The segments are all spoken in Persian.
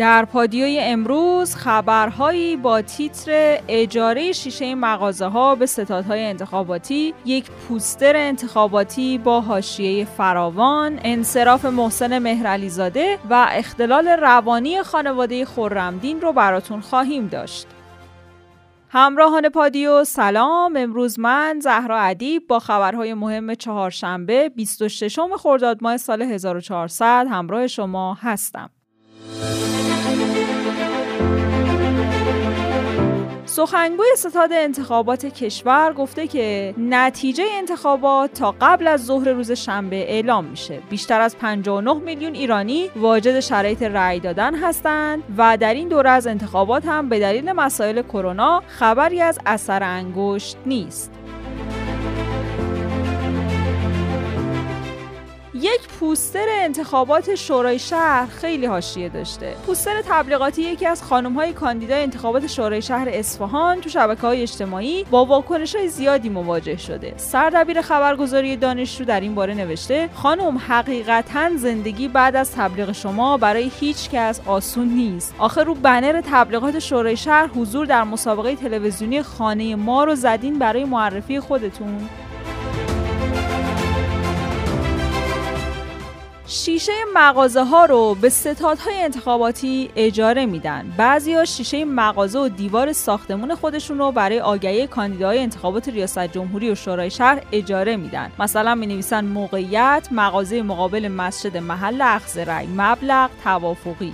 در پادیوی امروز خبرهایی با تیتر اجاره شیشه مغازه ها به ستادهای انتخاباتی یک پوستر انتخاباتی با حاشیه فراوان انصراف محسن مهرعلیزاده و اختلال روانی خانواده خورمدین رو براتون خواهیم داشت. همراهان پادیو سلام. امروز من زهرا ادیب با خبرهای مهم چهارشنبه 26 خرداد ماه سال 1400 همراه شما هستم. سخنگوی ستاد انتخابات کشور گفته که نتیجه انتخابات تا قبل از ظهر روز شنبه اعلام میشه. بیشتر از 59 میلیون ایرانی واجد شرایط رأی دادن هستند و در این دوره از انتخابات هم به دلیل مسائل کرونا خبری از اثر انگشت نیست. یک پوستر انتخابات شورای شهر خیلی حاشیه داشته. پوستر تبلیغاتی یکی از خانم های کاندیدای انتخابات شورای شهر اصفهان تو شبکه های اجتماعی با واکنش های زیادی مواجه شده. سردبیر خبرگزاری دانشجو در این باره نوشته خانم حقیقتا زندگی بعد از تبلیغ شما برای هیچ کس آسون نیست. آخر رو بنر تبلیغات شورای شهر حضور در مسابقه تلویزیونی خانه ما رو زدین برای معرفی خودتون. شیشه مغازه ها رو به ستادهای انتخاباتی اجاره میدن. ها شیشه مغازه و دیوار ساختمون خودشون رو برای آگهی کاندیداهای انتخابات ریاست جمهوری و شورای شهر اجاره میدن. مثلا می نویسن موقعیت مغازه مقابل مسجد محل اخذ رأی مبلغ توافقی.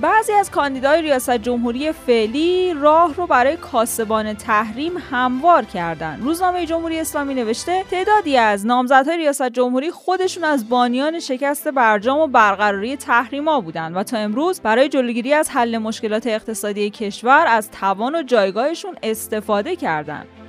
بعضی از کاندیدای ریاست جمهوری فعلی راه رو برای کاسبان تحریم هموار کردن. روزنامه جمهوری اسلامی نوشته تعدادی از نامزدهای ریاست جمهوری خودشون از بانیان شکست برجام و برقراری تحریما بودند و تا امروز برای جلوگیری از حل مشکلات اقتصادی کشور از توان و جایگاهشون استفاده کردند.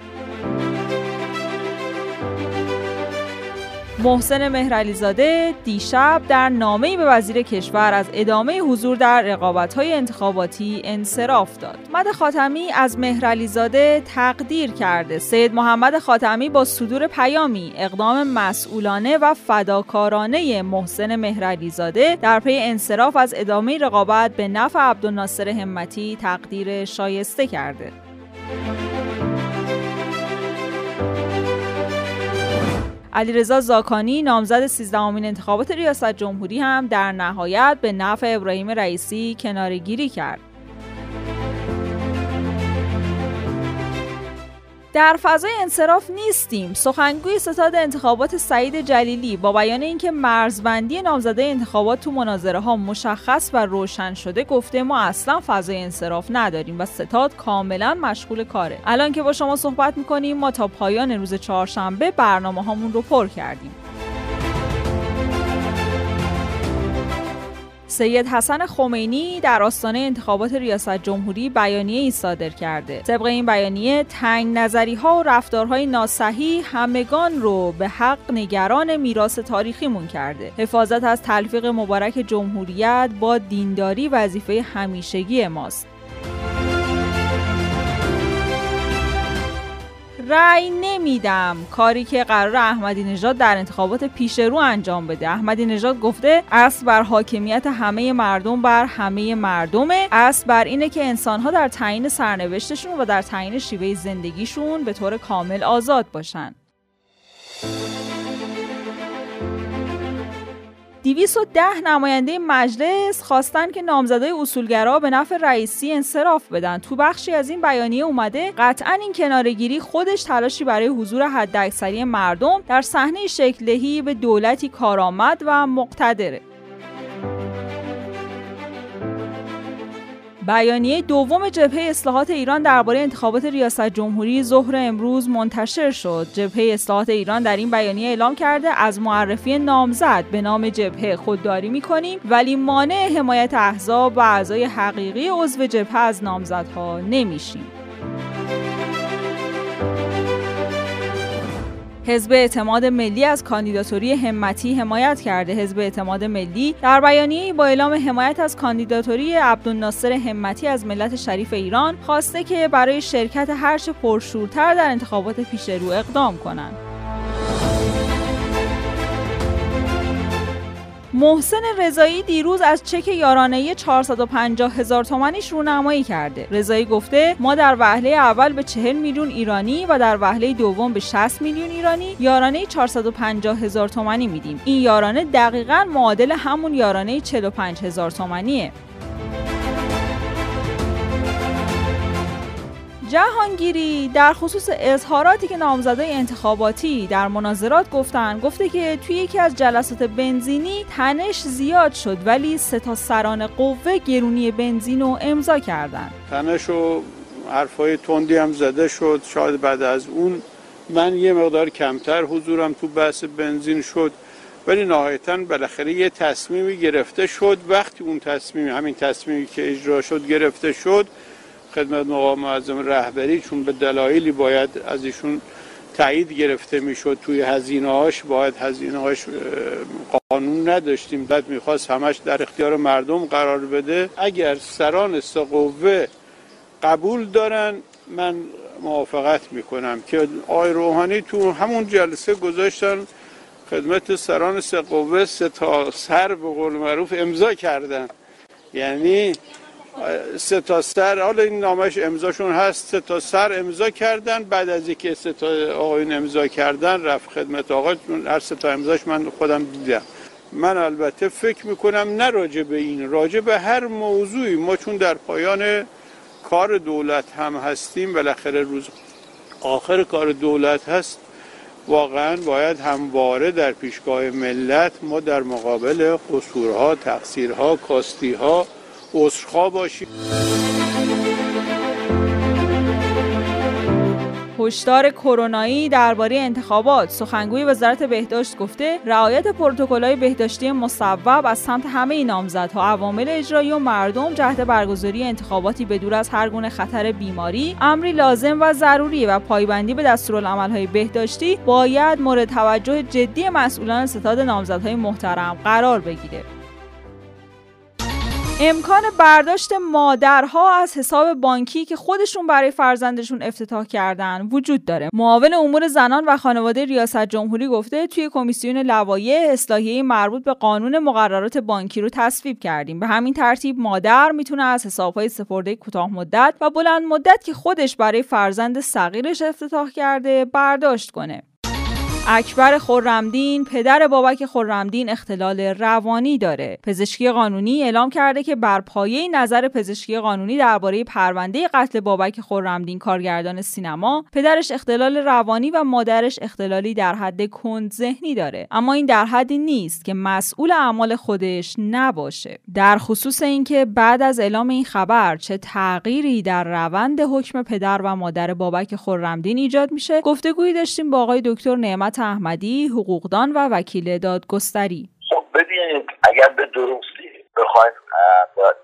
محسن مهرعلیزاده دیشب در نامه‌ای به وزیر کشور از ادامه حضور در رقابت‌های انتخاباتی انصراف داد. محمد خاتمی از مهرعلیزاده تقدیر کرده. سید محمد خاتمی با صدور پیامی اقدام مسئولانه و فداکارانه محسن مهرعلیزاده در پی انصراف از ادامه رقابت به نفع عبدالناصر همتی تقدیر شایسته کرده. علیرضا زاکانی نامزد 13 امین انتخابات ریاست جمهوری هم در نهایت به نفع ابراهیم رئیسی کنارگیری کرد. در فضای انصراف نیستیم. سخنگوی ستاد انتخابات سعید جلیلی با بیان اینکه مرزبندی نامزده انتخابات تو مناظره ها مشخص و روشن شده گفته ما اصلا فضای انصراف نداریم و ستاد کاملا مشغول کاره. الان که با شما صحبت می‌کنیم ما تا پایان روز چهارشنبه برنامه هامون رو پر کردیم. سید حسن خمینی در آستانه انتخابات ریاست جمهوری بیانیه ای صادر کرده. طبق این بیانیه تنگ نظری ها و رفتارهای ناسحی همگان رو به حق نگران میراث تاریخیمون کرده. حفاظت از تلفیق مبارک جمهوریت با دینداری وظیفه همیشگی ماست. رأی نمیدم. کاری که قرار احمدی نژاد در انتخابات پیش رو انجام بده. احمدی نژاد گفته اصل بر حاکمیت همه مردم بر همه مردمه. اصل بر اینه که انسانها در تعیین سرنوشتشون و در تعیین شیوه زندگیشون به طور کامل آزاد باشن. 210 نماینده مجلس خواستن که نامزدای اصولگرا به نفع رئیسی انصراف بدن. تو بخشی از این بیانیه اومده قطعا این کنارگیری خودش تلاشی برای حضور حداکثری مردم در صحنه شکلدهی به دولتی کارآمد و مقتدره. بیانیه دوم جبهه اصلاحات ایران درباره انتخابات ریاست جمهوری ظهر امروز منتشر شد. جبهه اصلاحات ایران در این بیانیه اعلام کرده از معرفی نامزد به نام جبهه خودداری می‌کنیم ولی مانع حمایت احزاب و اعضای حقیقی عضو جبهه از نامزدها نمیشیم. حزب اعتماد ملی از کاندیداتوری همتی حمایت کرده. حزب اعتماد ملی در بیانیه با اعلام حمایت از کاندیداتوری عبدالناصر همتی از ملت شریف ایران خواسته که برای شرکت هرچه پرشورتر در انتخابات پیش رو اقدام کنند. محسن رضایی دیروز از چک یارانه 450 هزار تومنیش رونمایی کرده. رضایی گفته ما در وهله اول به 40 میلیون ایرانی و در وهله دوم به 60 میلیون ایرانی یارانه 450 هزار تومانی میدیم. این یارانه دقیقا معادل همون یارانه 45 هزار تومنیه جهانگیری در خصوص اظهاراتی که نامزدای انتخاباتی در مناظرات گفتن گفته که توی یکی از جلسات بنزینی تنش زیاد شد ولی سه تا سران قوه گرونی بنزین رو امضا کردن. تنش و حرفای تندی هم زده شد شاید بعد از اون. من یه مقدار کمتر حضورم تو بحث بنزین شد ولی نهایتا بالاخره یه تصمیمی گرفته شد. وقتی اون تصمیم همین تصمیمی که اجرا شد گرفته شد خدمت مقام معظم رهبری چون به دلایلی باید از ایشون تایید گرفته می‌شد توی هزینه هاش باید هزینه هاش قانون نداشتیم. بعد می‌خواست همش در اختیار مردم قرار بده. اگر سران قوه قبول دارن من موافقت می‌کنم که آی روحانی تو همون جلسه گذاشتن خدمت سران قوه سه تا سر به قول معروف امضا کردن. یعنی سه تا سر حالا این نامش امضاشون هست. سه تا سر امضا کردن. بعد از اینکه سه تا آقایون امضا کردن رفت خدمت آقا. هر سه تا امضاش من خودم دیدم. من البته فکر می‌کنم نه راجع به این راجع به هر موضوعی. ما چون در پایان کار دولت هم هستیم بالاخره روز آخر کار دولت هست واقعا باید همواره در پیشگاه ملت ما در مقابل قصورها تقصیرها کاستیها عذرخواه باشیم هشدار کرونایی درباره انتخابات. سخنگوی وزارت بهداشت گفته رعایت پروتکل‌های بهداشتی مصوب از سمت همه نامزدها عوامل اجرایی و مردم جهت برگزاری انتخاباتی به دور از هر گونه خطر بیماری امری لازم و ضروری و پایبندی به دستورالعمل‌های بهداشتی باید مورد توجه جدی مسئولان ستاد نامزدهای محترم قرار بگیره. امکان برداشت مادرها از حساب بانکی که خودشون برای فرزندشون افتتاح کردن وجود داره. معاون امور زنان و خانواده ریاست جمهوری گفته توی کمیسیون لوایح اصلاحیه مربوط به قانون مقررات بانکی رو تصویب کردیم. به همین ترتیب مادر می‌تونه از حسابهای سپرده کوتاه مدت و بلند مدت که خودش برای فرزند صغیرش افتتاح کرده برداشت کنه. اکبر خورمدین پدر بابک خورمدین اختلال روانی داره. پزشکی قانونی اعلام کرده که بر پایه نظر پزشکی قانونی درباره پرونده قتل بابک خورمدین کارگردان سینما پدرش اختلال روانی و مادرش اختلالی در حد کند ذهنی داره. اما این در حدی نیست که مسئول اعمال خودش نباشه. در خصوص اینکه بعد از اعلام این خبر چه تغییری در روند حکم پدر و مادر بابک خورمدین ایجاد میشه گفتگویی داشتیم با آقای دکتر نعمت احمدی حقوقدان و وکیل دادگستری. خب ببینید اگر به درستی بخوایم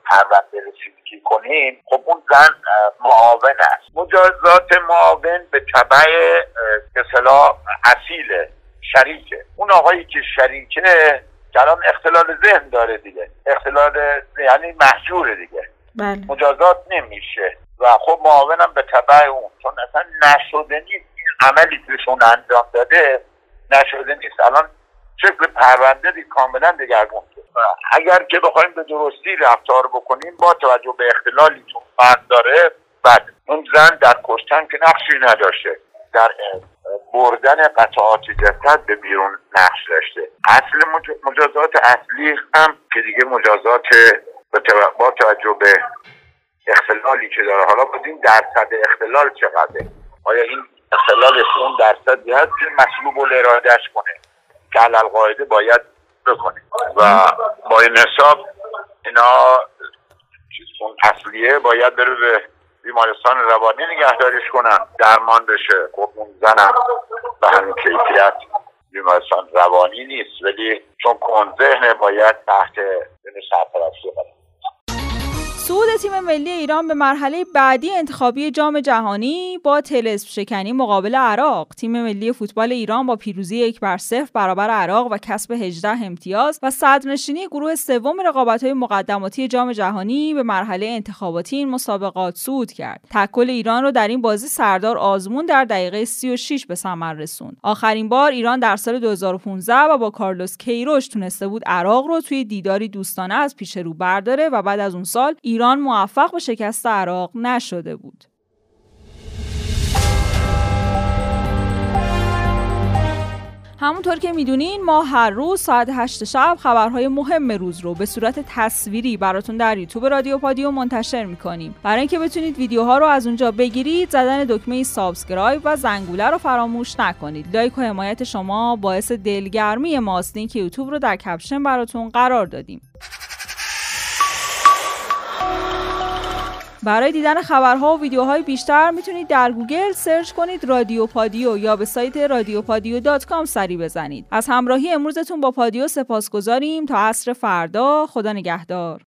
پرونده رسیدگی کنیم خب اون زن معاون است. مجازات معاون به طبع اصطلاح اصیل شریکه. اون آقایی که شریکه کلام اختلال ذهن داره دیگه. اختلال یعنی محجوره دیگه. بله. مجازات نمیشه. و خب معاونم به طبع اون چون اصلا نشده نیست. عملی که انجام داده نشده نیست. الان شکل پرونده دی کاملا دگرگون اگر که بخوایم به درستی رفتار بکنیم با توجه به اختلالی که فرد داره. بعد اون زن در کشتن که نقشی نداشته در بردن قطعات جسد به بیرون نقش داشته. اصل مجازات اصلی هم که دیگه مجازات با توجه به اختلالی که داره. حالا بودیم درصد اختلال چقدره؟ آیا این اختلالش اون درصدی هست که مسلوب ارادهش کنه. که علال قاعده باید بکنه. و با این حساب اینا اون اصلیه باید بره به بیمارستان روانی نگهداریش کنن. درمان بشه. خب اون زنم به همین کیفیت بیمارستان روانی نیست. ولی چون کن ذهن باید تحت سرپرستی سود تیم ملی ایران به مرحله بعدی انتخابی جام جهانی با تلسپ شکنی مقابل عراق. تیم ملی فوتبال ایران با پیروزی یک بر صفر برابر عراق و کسب 18 امتیاز و صدرنشینی گروه سوم رقابت‌های مقدماتی جام جهانی به مرحله انتخاباتی این مسابقات صعود کرد. تکل ایران رو در این بازی سردار آزمون در دقیقه 36 به ثمر رسوند. آخرین بار ایران در سال 2015 و با کارلوس کیروش تونسته بود عراق رو توی دیداری دوستانه از پیش رو برداره و بعد از اون سال ایران موفق به شکست عراق نشده بود. همونطور که می‌دونین ما هر روز ساعت 8 شب خبرهای مهم روز رو به صورت تصویری براتون در یوتیوب رادیو پادیو منتشر می‌کنیم. برای اینکه بتونید ویدیوها رو از اونجا بگیرید زدن دکمه subscribe و زنگوله رو فراموش نکنید. لایک و حمایت شما باعث دلگرمی ماست. که یوتیوب رو در caption براتون قرار دادیم. برای دیدن خبرها و ویدیوهای بیشتر می‌تونید در گوگل search کنید رادیو پادیو یا به سایت رادیو پادیو dot com سری بزنید. از همراهی امروزتون با پادیو سپاسگزاریم تا عصر فردا خدا نگهدار.